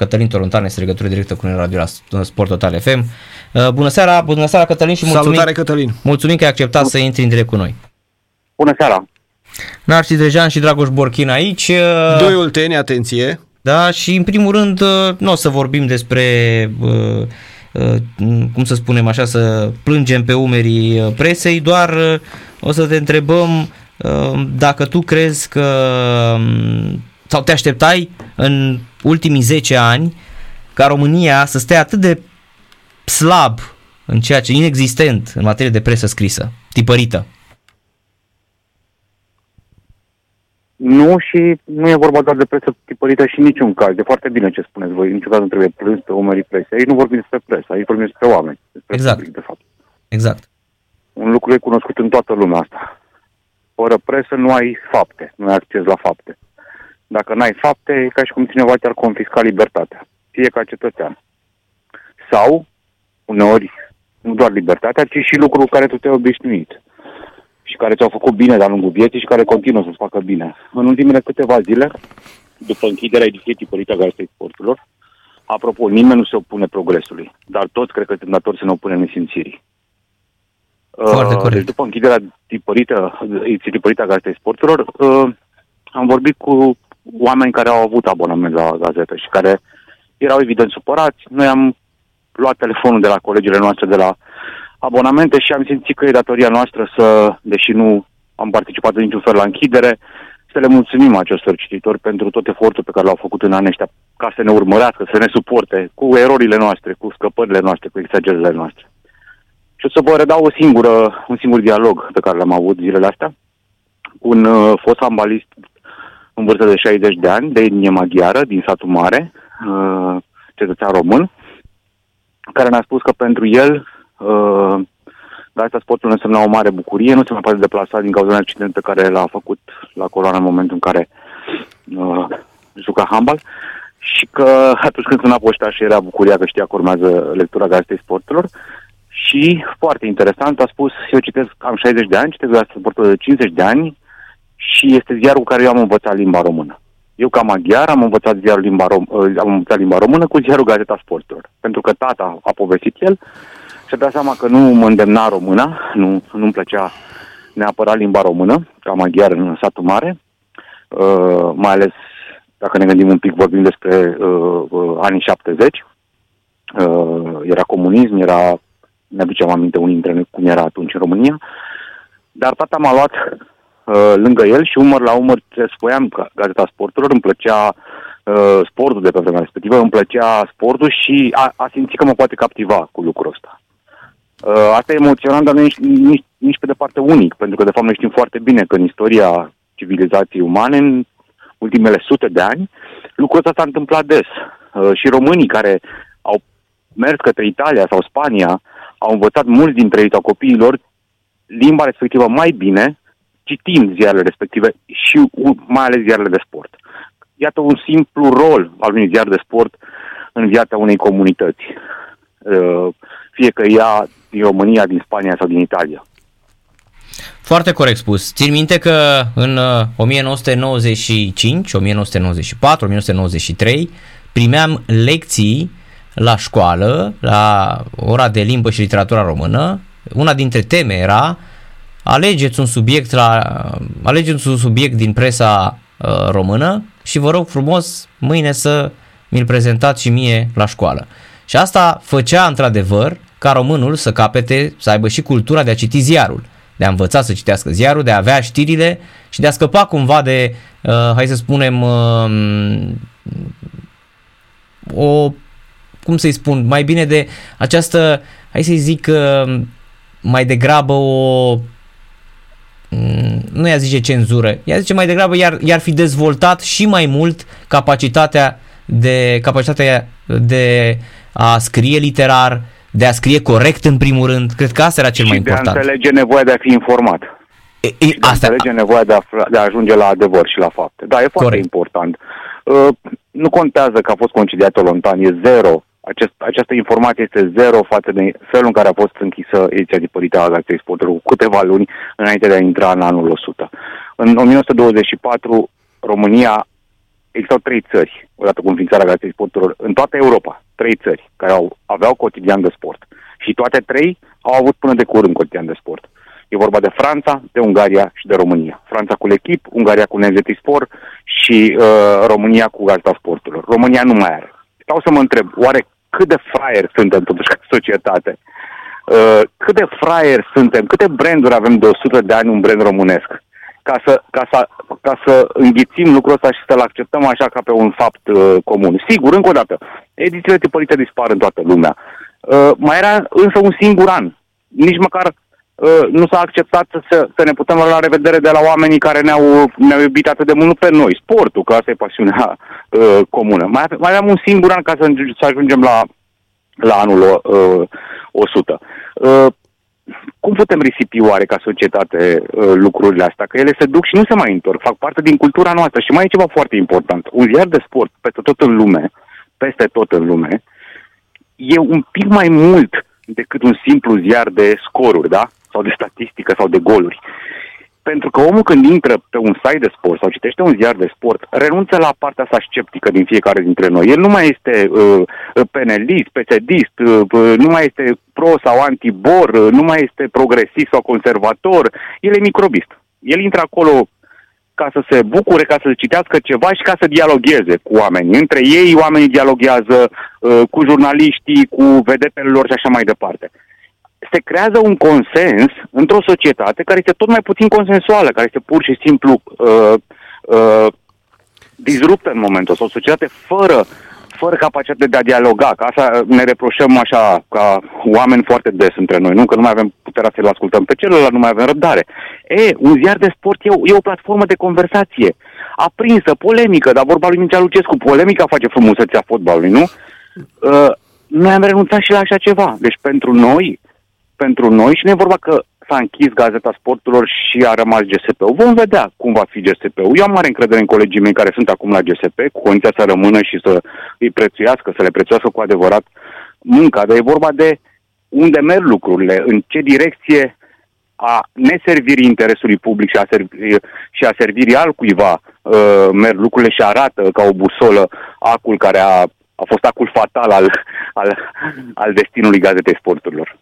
Cătălin Torontan este legătură directă cu noi la radio la Sport Total FM. Uh, bună seara, bună seara Cătălin și mulțumim, Salutare Cătălin. mulțumim că ai acceptat să intri în direct cu noi. Bună seara! Narcis Drejan și Dragoș Borchin aici. uh, Doi olteni, atenție. Da, și în primul rând uh, nu o să vorbim despre, uh, uh, cum să spunem așa, să plângem pe umerii uh, presei, doar uh, o să te întrebăm uh, dacă tu crezi că um, sau te așteptai în ultimii 10 ani ca România să stea atât de slab în ceea ce inexistent în materie de presă scrisă, tipărită. Nu și nu e vorba doar de presă tipărită și niciun caz. E foarte bine ce spuneți voi. Niciun caz nu trebuie plâns pe umerii presei. Aici nu vorbim despre presă, aici vorbim despre oameni. Despre Exact. Public, de fapt. Exact. Un lucru e cunoscut în toată lumea asta. Fără presă nu ai fapte, nu ai acces la fapte. Dacă n-ai fapte, e ca și cum cineva ți-ar confisca libertatea. Fie ca cetățean. Sau, uneori, nu doar libertatea, ci și lucruri cu care tu te-ai obișnuit și care ți-au făcut bine de-a lungul vieții și care continuă să-ți facă bine. În ultimele câteva zile, după închiderea ediției tipărite a Gazetei Sporturilor, apropo, nimeni nu se opune progresului, dar toți cred că sunt datori să ne opunem nesimțirii. Foarte Uh, corect. Deci după închiderea tipărită, ediției tipărite a Gazetei Sporturilor, uh, am vorbit cu oameni care au avut abonament la gazetă și care erau evident supărați. Noi am luat telefonul de la colegile noastre de la abonamente și am simțit că e datoria noastră să, deși nu am participat în niciun fel la închidere, să le mulțumim acestor cititori pentru tot efortul pe care l-au făcut în anii ăștia ca să ne urmărească, să ne suporte cu erorile noastre, cu scăpările noastre, cu exagerările noastre. Și o să vă redau o singură, un singur dialog pe care l-am avut zilele astea cu un uh, fost ambalist în vârstă de 60 de ani, de etnie maghiară, din satul mare, uh, cetățean român, care ne-a spus că pentru el uh, Gazeta Sportul însemna o mare bucurie, nu se mai poate deplasa din cauza unui accident pe care l-a făcut la coloană în momentul în care uh, juca handbal și că atunci când suna poșta și era bucuria că știa că urmează lectura Gazetei Sporturilor. Și foarte interesant a spus, eu citesc, am 60 de ani, citesc Gazeta Sporturilor de 50 de ani și este ziarul cu care eu am învățat limba română. Eu ca maghiar am învățat ziarul limba, rom- uh, am învățat limba română cu ziarul Gazeta Sporturilor. Pentru că tata a povestit el și-a dat seama că nu mă îndemna româna, nu, nu-mi plăcea neapărat limba română, ca maghiar în satul mare, uh, mai ales dacă ne gândim un pic, vorbim despre uh, uh, anii 70, uh, era comunism, era, ne aducem aminte unii dintre noi cum era atunci în România, dar tata m-a luat uh, lângă el și umăr la umăr sfoiam Gazeta Sporturilor, îmi plăcea uh, sportul de pe vremea respectivă, îmi plăcea sportul și a, a simțit că mă poate captiva cu lucrul ăsta. Uh, asta e emoționant, dar nu nici, nici, nici pe departe unic, pentru că de fapt noi știm foarte bine că în istoria civilizației umane, în ultimele sute de ani, lucrul ăsta s-a întâmplat des. Uh, și românii care au mers către Italia sau Spania au învățat mulți dintre ei sau copiilor limba respectivă mai bine, citind ziarele respective și u- mai ales ziarele de sport. Iată un simplu rol al unui ziar de sport în viața unei comunități. Uh, fie că ea din România, din Spania sau din Italia. Foarte corect spus. Țin minte că în uh, 1995, 1994, 1993 primeam lecții la școală, la ora de limbă și literatura română. Una dintre teme era alegeți un subiect la alegeți un subiect din presa uh, română și vă rog frumos mâine să mi-l prezentați și mie la școală. Și asta făcea într-adevăr ca românul să capete, să aibă și cultura de a citi ziarul, de a învăța să citească ziarul, de a avea știrile și de a scăpa cumva de, uh, hai să spunem, uh, o, cum să-i spun, mai bine de această, hai să-i zic, uh, mai degrabă o, mm, nu i-a zice cenzură, i-a zice mai degrabă i-ar, i-ar fi dezvoltat și mai mult capacitatea de, capacitatea de a scrie literar, de a scrie corect în primul rând. Cred că asta era cel și mai de important. a înțelege nevoia de a fi informat. E, e, Și de a asta, înțelege nevoia de a, afla- de a ajunge la adevăr și la fapte. Da, e foarte Corect. important. Uh, nu contează că a fost concediat Olontan, e zero. Acest, această informație este zero față de felul în care a fost închisă ediția tipărită a Gazetei Sportului cu câteva luni înainte de a intra în anul 100. În 1924, România existau trei țări, odată cu înființarea gazetei sporturilor, în toată Europa, trei țări care au, aveau cotidian de sport. Și toate trei au avut până de curând cotidian de sport. E vorba de Franța, de Ungaria și de România. Franța cu l'Echip, Ungaria cu NZT Sport și uh, România cu Gazeta Sporturilor. România nu mai are. Stau să mă întreb, oare cât de fraier suntem totuși ca societate? Uh, cât de fraier suntem? Câte branduri avem de 100 de ani un brand românesc? Ca să, ca să, ca să înghițim lucrul ăsta și să-l acceptăm așa ca pe un fapt uh, comun. Sigur, încă o dată, edițiile tipărite dispar în toată lumea. Uh, mai era însă un singur an. Nici măcar Uh, nu s-a acceptat să, să ne putem la revedere de la oamenii care ne-au, ne-au iubit atât de mult, nu pe noi, sportul, că asta e pasiunea uh, comună. Mai, mai aveam un singur an ca să, să ajungem la, la anul uh, 100. Uh, cum putem risipi oare ca societate uh, lucrurile astea? Că ele se duc și nu se mai întorc, fac parte din cultura noastră. Și mai e ceva foarte important. Un ziar de sport peste tot în lume, peste tot în lume, e un pic mai mult decât un simplu ziar de scoruri, da? Sau de statistică sau de goluri. Pentru că omul când intră pe un site de sport sau citește un ziar de sport, renunță la partea sa sceptică din fiecare dintre noi. El nu mai este uh, penelist, pesedist, uh, uh, nu mai este pro sau anti-bor, uh, nu mai este progresist sau conservator, el e microbist. El intră acolo ca să se bucure, ca să citească ceva și ca să dialogueze cu oamenii. Între ei oamenii dialoguează uh, cu jurnaliștii, cu vedetele lor și așa mai departe se creează un consens într-o societate care este tot mai puțin consensuală, care este pur și simplu uh, uh, disruptă în momentul ăsta, o societate fără, fără capacitate de a dialoga, că asta ne reproșăm așa ca oameni foarte des între noi, nu? Că nu mai avem puterea să-l ascultăm pe celălalt, nu mai avem răbdare. E, un ziar de sport e o, e o platformă de conversație, aprinsă, polemică, dar vorba lui Mircea Lucescu, polemica face frumusețea fotbalului, nu? Uh, noi am renunțat și la așa ceva. Deci pentru noi, pentru noi și nu e vorba că s-a închis Gazeta Sporturilor și a rămas GSP-ul. Vom vedea cum va fi GSP-ul. Eu am mare încredere în colegii mei care sunt acum la GSP, cu condiția să rămână și să îi prețuiască, să le prețuiască cu adevărat munca. Dar e vorba de unde merg lucrurile, în ce direcție a neservirii interesului public și a, servi, și a servirii altcuiva uh, merg lucrurile și arată ca o busolă acul care a, a fost acul fatal al, al, al destinului Gazetei Sporturilor.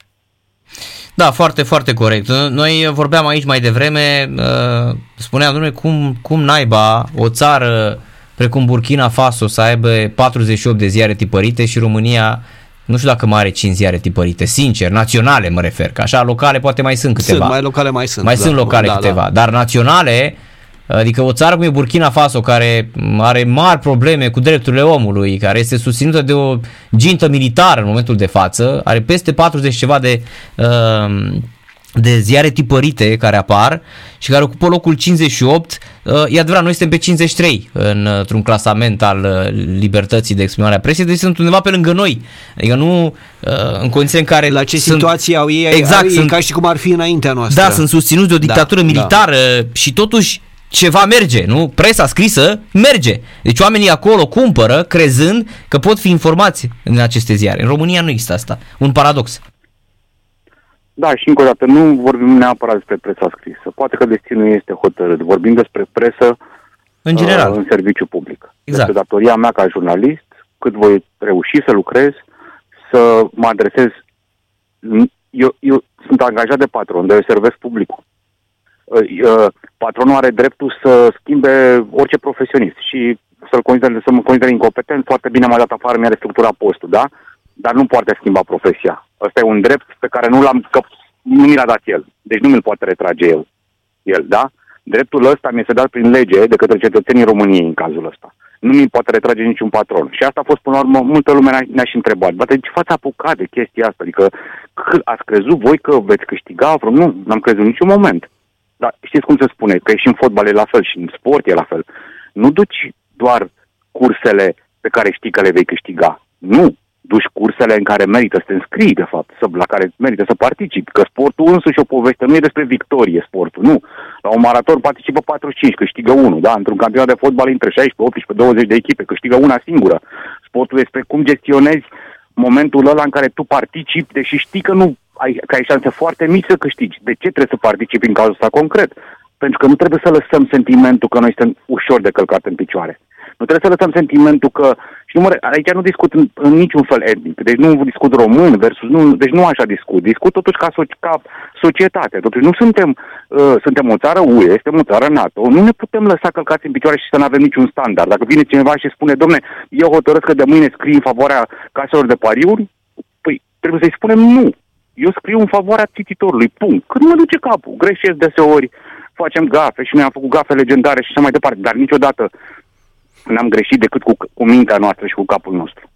Da, foarte, foarte corect. Noi vorbeam aici mai devreme, uh, spuneam, domnule, cum, cum naiba o țară precum Burkina Faso să aibă 48 de ziare tipărite și România nu știu dacă mai are 5 ziare tipărite, sincer, naționale mă refer, că așa locale poate mai sunt câteva. Sunt, mai locale mai sunt. Mai da, sunt locale da, câteva, da. dar naționale Adică o țară cum e Burkina Faso, care are mari probleme cu drepturile omului, care este susținută de o gintă militară în momentul de față, are peste 40 ceva de, uh, de ziare tipărite care apar și care ocupă locul 58. Uh, e adevărat, noi suntem pe 53 în, într-un clasament al uh, libertății de exprimare a presei, deci sunt undeva pe lângă noi. Adică nu în condiții în care... La ce sunt, situație au ei, exact, au ei sunt, ca și cum ar fi înaintea noastră. Da, sunt susținuți de o dictatură da, militară da. și totuși ceva merge, nu? Presa scrisă merge. Deci oamenii acolo cumpără crezând că pot fi informați în aceste ziare. În România nu există asta. Un paradox. Da, și încă o dată, nu vorbim neapărat despre presa scrisă. Poate că destinul este hotărât. Vorbim despre presă în general. Uh, în serviciu public. Exact. Este datoria mea ca jurnalist, cât voi reuși să lucrez, să mă adresez. Eu, eu sunt angajat de patron, de eu servesc publicul. Uh, patronul are dreptul să schimbe orice profesionist și să-l consider, să mă consider incompetent, foarte bine m-a dat afară, mi-a restructurat postul, da? Dar nu poate schimba profesia. Ăsta e un drept pe care nu l-am, că nu mi l-a dat el. Deci nu mi-l poate retrage el. El, da? Dreptul ăsta mi este dat prin lege de către cetățenii României în cazul ăsta. Nu mi poate retrage niciun patron. Și asta a fost, până la urmă, multă lume ne-a și întrebat. Bă, de ce v-ați apucat de chestia asta? Adică ați crezut voi că veți câștiga vreo? Nu, n-am crezut niciun moment. Dar știți cum se spune? Că și în fotbal e la fel și în sport e la fel. Nu duci doar cursele pe care știi că le vei câștiga. Nu. Duci cursele în care merită să te înscrii, de fapt, să, la care merită să participi. Că sportul însuși o poveste, nu e despre victorie sportul, nu. La un maraton participă 45, câștigă unul, da? Într-un campionat de fotbal între 16, 18, 20 de echipe, câștigă una singură. Sportul este cum gestionezi momentul ăla în care tu participi, deși știi că nu ai, că ai șanse foarte mici să câștigi. De ce trebuie să participi în cazul ăsta concret? Pentru că nu trebuie să lăsăm sentimentul că noi suntem ușor de călcat în picioare. Nu trebuie să lăsăm sentimentul că și nu mă, aici nu discut în, în niciun fel etnic, deci nu discut român versus, nu, deci nu așa discut, discut totuși ca, so, ca societate, totuși nu suntem, uh, suntem o țară UE, suntem o țară NATO, nu ne putem lăsa călcați în picioare și să nu avem niciun standard. Dacă vine cineva și spune, domne, eu hotărăsc că de mâine scrii în favoarea caselor de pariuri, păi trebuie să-i spunem nu. Eu scriu în favoarea cititorului, punct. Când mă duce capul, greșesc deseori, facem gafe și noi am făcut gafe legendare și așa mai departe, dar niciodată n-am greșit decât cu, cu mintea noastră și cu capul nostru.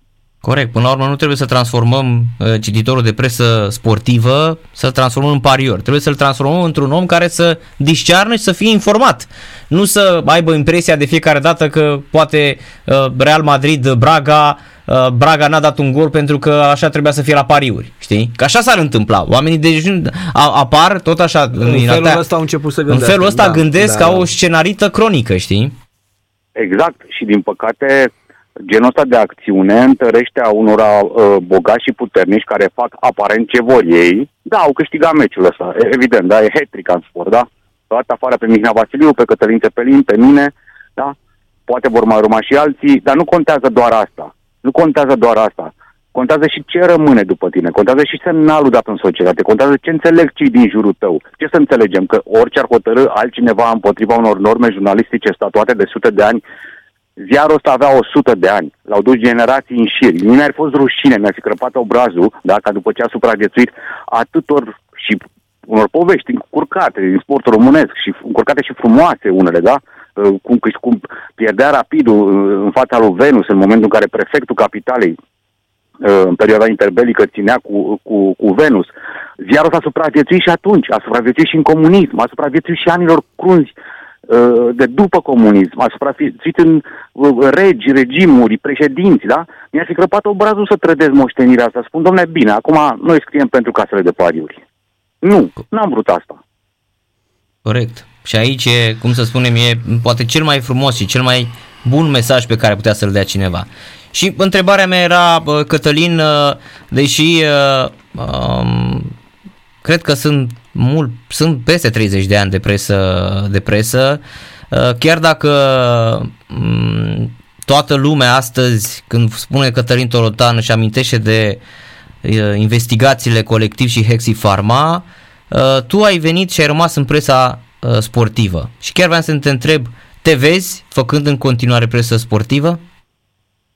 Corect. Până la urmă nu trebuie să transformăm uh, cititorul de presă sportivă, să transformăm în parior. Trebuie să-l transformăm într-un om care să discearnă și să fie informat. Nu să aibă impresia de fiecare dată că poate uh, Real Madrid, Braga, uh, Braga n-a dat un gol pentru că așa trebuia să fie la pariuri, știi? Că așa s-ar întâmpla. Oamenii de apar tot așa. În, în felul ăsta au început să gândească. În felul ăsta da, gândesc da, ca da. o scenarită cronică, știi? Exact. Și din păcate, genul ăsta de acțiune întărește a unora uh, bogați și puternici care fac aparent ce vor ei. Da, au câștigat meciul ăsta, evident, da, e hat în sport, da? Dat afară pe Mihnea Vasiliu, pe Cătălin Țepelin, pe mine, da? Poate vor mai urma și alții, dar nu contează doar asta. Nu contează doar asta. Contează și ce rămâne după tine, contează și semnalul dat în societate, contează ce înțeleg cei din jurul tău. Ce să înțelegem? Că orice ar hotărâ altcineva împotriva unor norme jurnalistice statuate de sute de ani, ziarul ăsta avea 100 de ani, l-au dus generații în șir. Nu mi-ar fost rușine, mi-a fi crăpat obrazul, dacă după ce a supraviețuit atâtor și unor povești încurcate din sportul românesc și încurcate și frumoase unele, da? Cum, cum pierdea rapidul în fața lui Venus în momentul în care prefectul capitalei Uh, în perioada interbelică ținea cu, cu, cu Venus. Ziarul s-a supraviețuit și atunci, a supraviețuit și în comunism, a supraviețuit și anilor crunzi uh, de după comunism, aș supraviețuit în uh, regi, regimuri, președinți, da? Mi-ar fi crăpat obrazul să trădez moștenirea asta. Spun, domnule, bine, acum noi scriem pentru casele de pariuri. Nu, n-am vrut asta. Corect. Și aici, cum să spunem, e poate cel mai frumos și cel mai bun mesaj pe care putea să-l dea cineva. Și întrebarea mea era, Cătălin, deși um, cred că sunt mult, sunt peste 30 de ani de presă, de presă chiar dacă um, toată lumea astăzi, când spune Cătălin Torotan, își amintește de investigațiile colectiv și Hexi Pharma, tu ai venit și ai rămas în presa sportivă. Și chiar vreau să te întreb, te vezi făcând în continuare presă sportivă?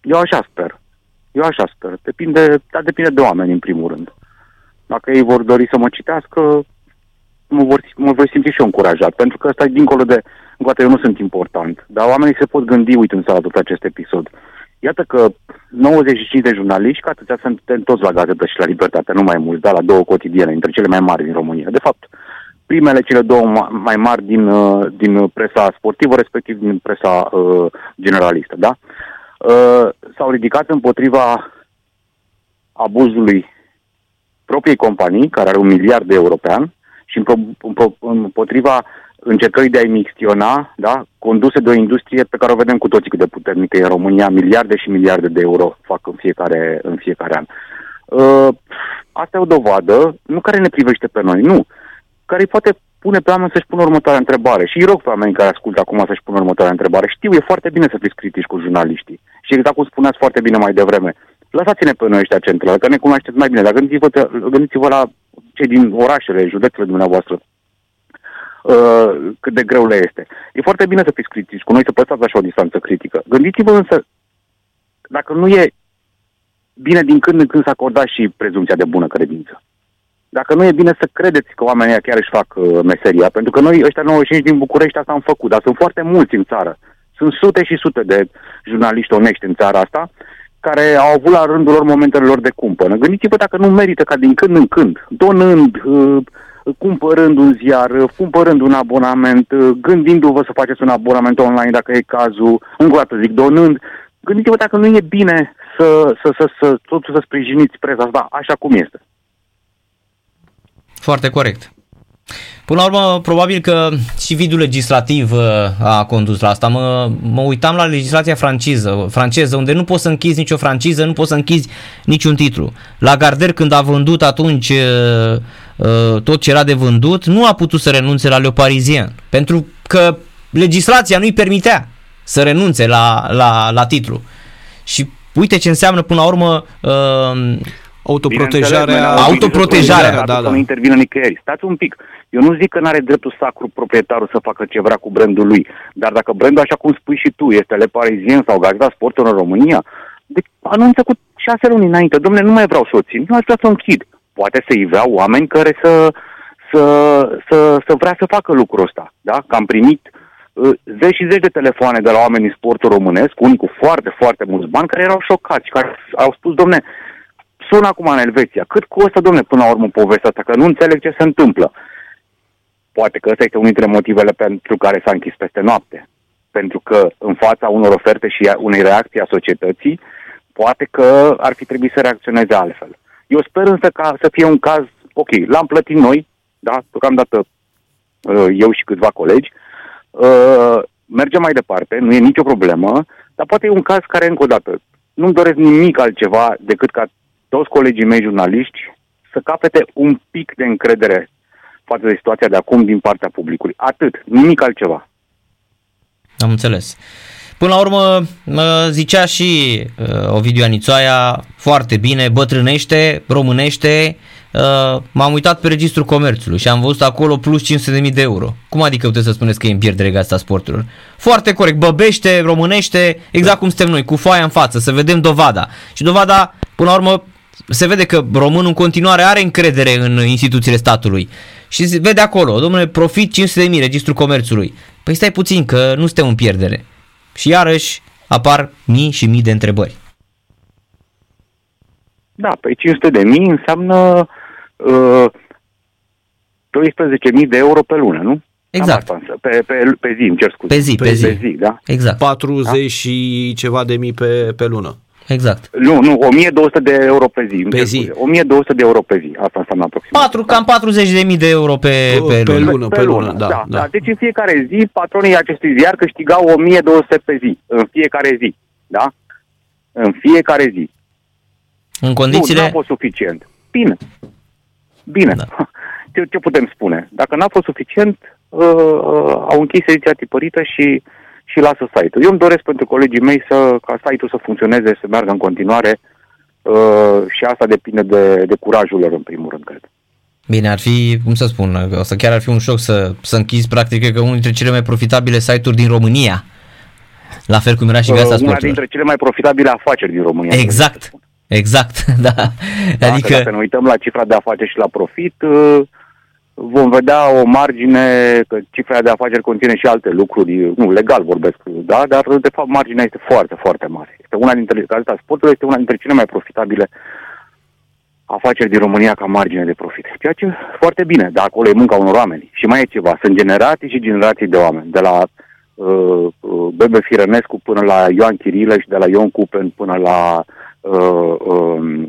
Eu așa sper. Eu așa sper. Depinde, dar depinde de oameni, în primul rând. Dacă ei vor dori să mă citească, mă, vor, mă voi simți și eu încurajat, pentru că ăsta e dincolo de... Încă eu nu sunt important, dar oamenii se pot gândi uitând la tot acest episod. Iată că 95 de jurnaliști, că atâția suntem toți la gazetă și la Libertate, nu mai mulți, dar la două cotidiene, între cele mai mari din România. De fapt, primele cele două mai mari din, uh, din presa sportivă, respectiv din presa uh, generalistă, da? Uh, Uh, s-au ridicat împotriva abuzului propriei companii, care are un miliard de european, și împotriva încercării de a emicționa, da, conduse de o industrie pe care o vedem cu toții cât de puternică e în România, miliarde și miliarde de euro fac în fiecare, în fiecare an. Uh, asta e o dovadă, nu care ne privește pe noi, nu, care îi poate pune pe oameni să-și pună următoarea întrebare. Și îi rog pe oamenii care ascultă acum să-și pună următoarea întrebare. Știu, e foarte bine să fiți critici cu jurnaliștii. Și exact cum spuneați foarte bine mai devreme, lăsați-ne pe noi ăștia centrale, că ne cunoașteți mai bine. Dar gândiți-vă, gândiți-vă la cei din orașele, județele dumneavoastră, uh, cât de greu le este. E foarte bine să fiți critici cu noi, să păstrați așa o distanță critică. Gândiți-vă însă, dacă nu e bine din când în când să acordați și prezumția de bună credință dacă nu e bine să credeți că oamenii chiar își fac uh, meseria, pentru că noi, ăștia 95 din București, asta am făcut, dar sunt foarte mulți în țară. Sunt sute și sute de jurnaliști onești în țara asta, care au avut la rândul lor momentele lor de cumpănă. Gândiți-vă dacă nu merită ca din când în când, donând, uh, cumpărând un ziar, uh, cumpărând un abonament, uh, gândindu-vă să faceți un abonament online dacă e cazul, încă o dată zic, donând, gândiți-vă dacă nu e bine să, să, să, să totul să sprijiniți presa asta așa cum este. Foarte corect. Până la urmă, probabil că și vidul legislativ uh, a condus la asta. Mă, mă uitam la legislația franceză, franceză, unde nu poți să închizi nicio franciză, nu poți să închizi niciun titlu. La Garder, când a vândut atunci uh, uh, tot ce era de vândut, nu a putut să renunțe la Le Parisien, pentru că legislația nu-i permitea. să renunțe la, la, la titlu. Și uite ce înseamnă până la urmă uh, autoprotejarea, autoprotejarea, da, da. nu intervină nicăieri. Stați un pic. Eu nu zic că nu are dreptul sacru proprietarul să facă ce vrea cu brandul lui, dar dacă brandul, așa cum spui și tu, este Le Parisien sau Gazda Sportul în România, deci anunță cu șase luni înainte, domnule, nu mai vreau să o țin, nu aș vrea să închid. Poate să-i vrea oameni care să, să, să, să vrea să facă lucrul ăsta. Da? Că am primit uh, zeci și zeci de telefoane de la oameni din sportul românesc, unii cu foarte, foarte mulți bani, care erau șocați, care au spus, domne, sună acum în Elveția, cât costă, domne, până la urmă povestea asta, că nu înțeleg ce se întâmplă. Poate că ăsta este unul dintre motivele pentru care s-a închis peste noapte. Pentru că în fața unor oferte și unei reacții a societății, poate că ar fi trebuit să reacționeze altfel. Eu sper însă ca să fie un caz, ok, l-am plătit noi, da, deocamdată uh, eu și câțiva colegi, uh, mergem mai departe, nu e nicio problemă, dar poate e un caz care, încă o dată, nu-mi doresc nimic altceva decât ca toți colegii mei jurnaliști să capete un pic de încredere față de situația de acum din partea publicului. Atât, nimic altceva. Am înțeles. Până la urmă, zicea și uh, Ovidiu Anițoaia foarte bine, bătrânește, românește, uh, m-am uitat pe registrul comerțului și am văzut acolo plus 500.000 de euro. Cum adică puteți să spuneți că e în pierdere gasta sporturilor? Foarte corect, băbește, românește, exact cum suntem noi, cu foaia în față, să vedem dovada. Și dovada, până la urmă, se vede că românul în continuare are încredere în instituțiile statului. Și se vede acolo, domnule, profit 500 de mii, registrul comerțului. Păi stai puțin, că nu suntem în pierdere. Și iarăși apar mii și mii de întrebări. Da, pe 500 de mii înseamnă uh, 12.000 de euro pe lună, nu? Exact. pe, pe, pe zi, îmi cer scuze. Pe zi, pe, pe zi. Pe zi da? Exact. 40 da? și ceva de mii pe, pe lună. Exact. Nu, nu, 1200 de euro pe zi. Pe zi. 1200 de euro pe zi. Asta înseamnă aproximativ. 4, cam 40 de mii de euro pe, pe, pe lună. lună. Pe, pe lună, da, da, da. da. Deci în fiecare zi, patronii acestui ziar câștigau 1200 pe zi. În fiecare zi. Da? În fiecare zi. În condițiile... Nu, n-a fost suficient. Bine. Bine. Da. Ce, ce putem spune? Dacă n-a fost suficient, uh, uh, au închis ediția tipărită și uh, și lasă site-ul. Eu îmi doresc pentru colegii mei să, ca site-ul să funcționeze, să meargă în continuare uh, și asta depinde de, de curajul lor în primul rând, cred. Bine, ar fi, cum să spun, o să chiar ar fi un șoc să, să închizi practic că unul dintre cele mai profitabile site-uri din România. La fel cum era și Gasta uh, Una dintre cele mai profitabile afaceri din România. Exact, exact, da. da adică... Dacă ne uităm la cifra de afaceri și la profit, uh, vom vedea o margine, că cifra de afaceri conține și alte lucruri, nu, legal vorbesc, da, dar de fapt marginea este foarte, foarte mare. Este una dintre, calitatea sportului este una dintre cele mai profitabile afaceri din România ca margine de profit. Ceea ce foarte bine, dar acolo e munca unor oameni. Și mai e ceva, sunt generații și generații de oameni, de la uh, uh Bebe Firănescu până la Ioan Chirilă și de la Ion Cupen până la uh, uh,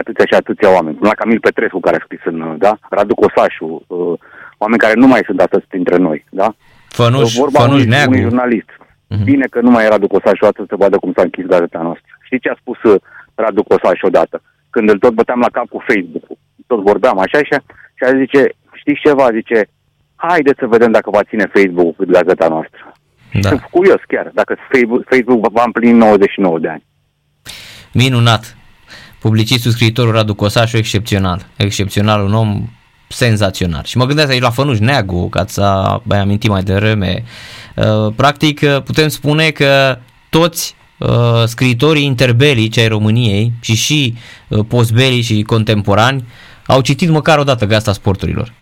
atâția și atâția oameni. La Camil Petrescu care a scris în, da? Radu Cosașu, uh, oameni care nu mai sunt astăzi printre noi, da? Fănuș, Vorba Fănuș unui, unui jurnalist. Uh-huh. Bine că nu mai e Radu Cosașu atât să vadă cum s-a închis gazeta noastră. Știi ce a spus uh, Radu Cosașu odată? Când îl tot băteam la cap cu Facebook-ul. Tot vorbeam așa și, și a zice, știți ceva? Zice, haideți să vedem dacă va ține Facebook-ul cât gazeta noastră. Da. Sunt curios chiar, dacă Facebook, Facebook va împlini 99 de ani. Minunat. Publicistul, scriitorul Radu Cosașu, excepțional. Excepțional, un om senzațional. Și mă gândesc aici la Fănuș Neagu, ca să mai aminti mai devreme. Uh, practic, uh, putem spune că toți uh, scriitorii interbelici ai României și și postbelii și contemporani au citit măcar o dată Gazeta Sporturilor.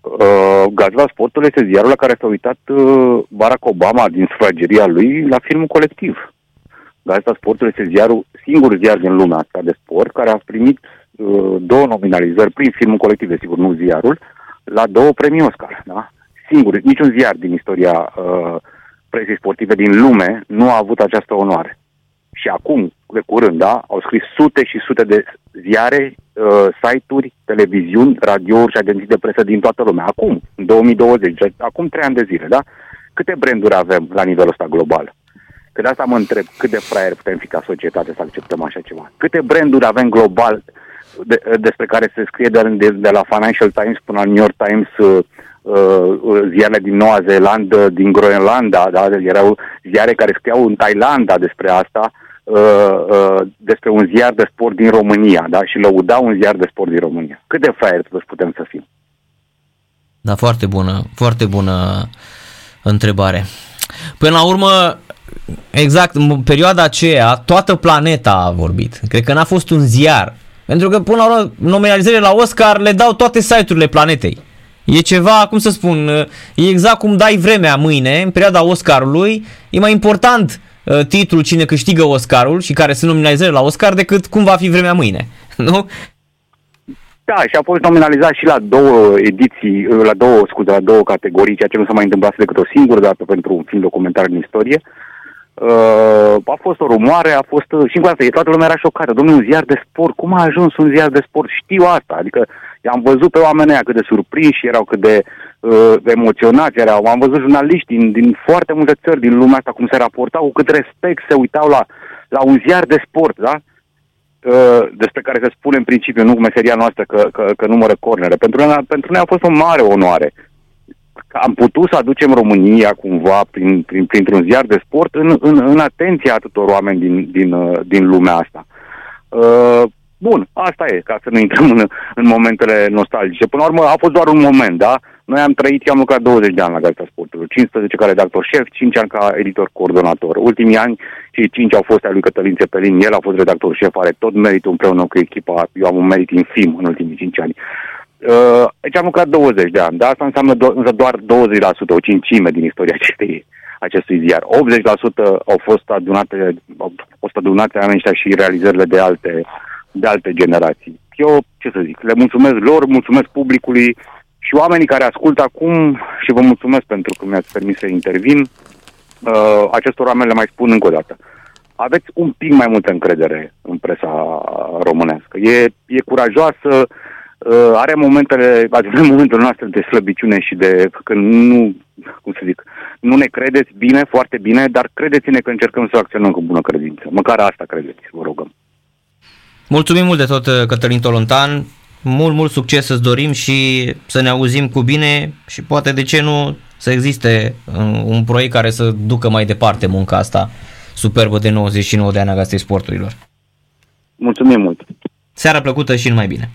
Uh, Gazeta Sporturilor este ziarul la care s-a uitat uh, Barack Obama din sufrageria lui la filmul colectiv. Gazeta Sportului este ziarul, singur ziar din lumea asta de sport care a primit uh, două nominalizări prin filmul colectiv, desigur, nu ziarul, la două premii Oscar. Da? Singur, niciun ziar din istoria uh, presei sportive din lume nu a avut această onoare. Și acum, de curând, da, au scris sute și sute de ziare, uh, site-uri, televiziuni, radiouri și agenții de presă din toată lumea. Acum, în 2020, acum trei ani de zile, da? Câte branduri avem la nivelul ăsta global? Că de asta mă întreb cât de fraier putem fi ca societate să acceptăm așa ceva. Câte branduri avem global de, despre care se scrie de, de, de la Financial Times până la New York Times uh, uh, ziarele din Noua Zeelandă, din Groenlanda, da? erau ziare care scriau în Thailanda despre asta, uh, uh, despre un ziar de sport din România, da? și lăudau un ziar de sport din România. Cât de fraier putem să fim? Da, foarte bună, foarte bună întrebare. Până la urmă, exact, în perioada aceea, toată planeta a vorbit. Cred că n-a fost un ziar. Pentru că, până la urmă, nominalizările la Oscar le dau toate site-urile planetei. E ceva, cum să spun, e exact cum dai vremea mâine, în perioada Oscarului, e mai important uh, titlul cine câștigă Oscarul și care sunt nominalizări la Oscar decât cum va fi vremea mâine. Nu? Da, și a fost nominalizat și la două ediții, la două, scuze, la două categorii, ceea ce nu s-a mai întâmplat decât o singură dată pentru un film documentar în istorie. Uh, a fost o rumoare, a fost și încă o dată, toată lumea era șocată. Domnul, un ziar de sport, cum a ajuns un ziar de sport? Știu asta, adică am văzut pe oamenii aia cât de surprinși erau, cât de uh, emoționați erau. Am văzut jurnaliști din, din foarte multe țări din lumea asta cum se raportau, cu cât respect se uitau la, la un ziar de sport, da? Uh, despre care se spune în principiu, nu cu meseria noastră, că, că, că numără cornere. Pentru noi, pentru noi a fost o mare onoare. Am putut să aducem România cumva prin, prin, printr-un ziar de sport în, în, în atenția tuturor oameni din, din, uh, din lumea asta. Uh, bun, asta e, ca să nu intrăm în, în momentele nostalgice. Până la urmă a fost doar un moment, da? Noi am trăit, eu am lucrat 20 de ani la Gazeta Sportului, 15 ca redactor șef, 5 ani ca editor coordonator. Ultimii ani, cei 5 au fost ai lui Cătălin Țepelin, el a fost redactor șef, are tot meritul împreună cu echipa, eu am un merit infim în ultimii 5 ani. Uh, deci am lucrat 20 de ani, da? Asta înseamnă do- însă doar 20%, o cincime din istoria acestei, acestui ziar. 80% au fost adunate, au fost adunate anul și realizările de alte, de alte generații. Eu, ce să zic, le mulțumesc lor, mulțumesc publicului, și oamenii care ascultă acum, și vă mulțumesc pentru că mi-ați permis să intervin, uh, acestor oameni le mai spun încă o dată. Aveți un pic mai multă încredere în presa românească. E, e curajoasă, uh, are momentele, avem momentele noastre de slăbiciune și de când nu, cum să zic, nu ne credeți bine, foarte bine, dar credeți-ne că încercăm să acționăm cu bună credință. Măcar asta credeți, vă rugăm. Mulțumim mult de tot, Cătălin Tolontan mult, mult succes să-ți dorim și să ne auzim cu bine și poate de ce nu să existe uh, un proiect care să ducă mai departe munca asta superbă de 99 de ani a Gazetei Sporturilor. Mulțumim mult! Seara plăcută și numai bine!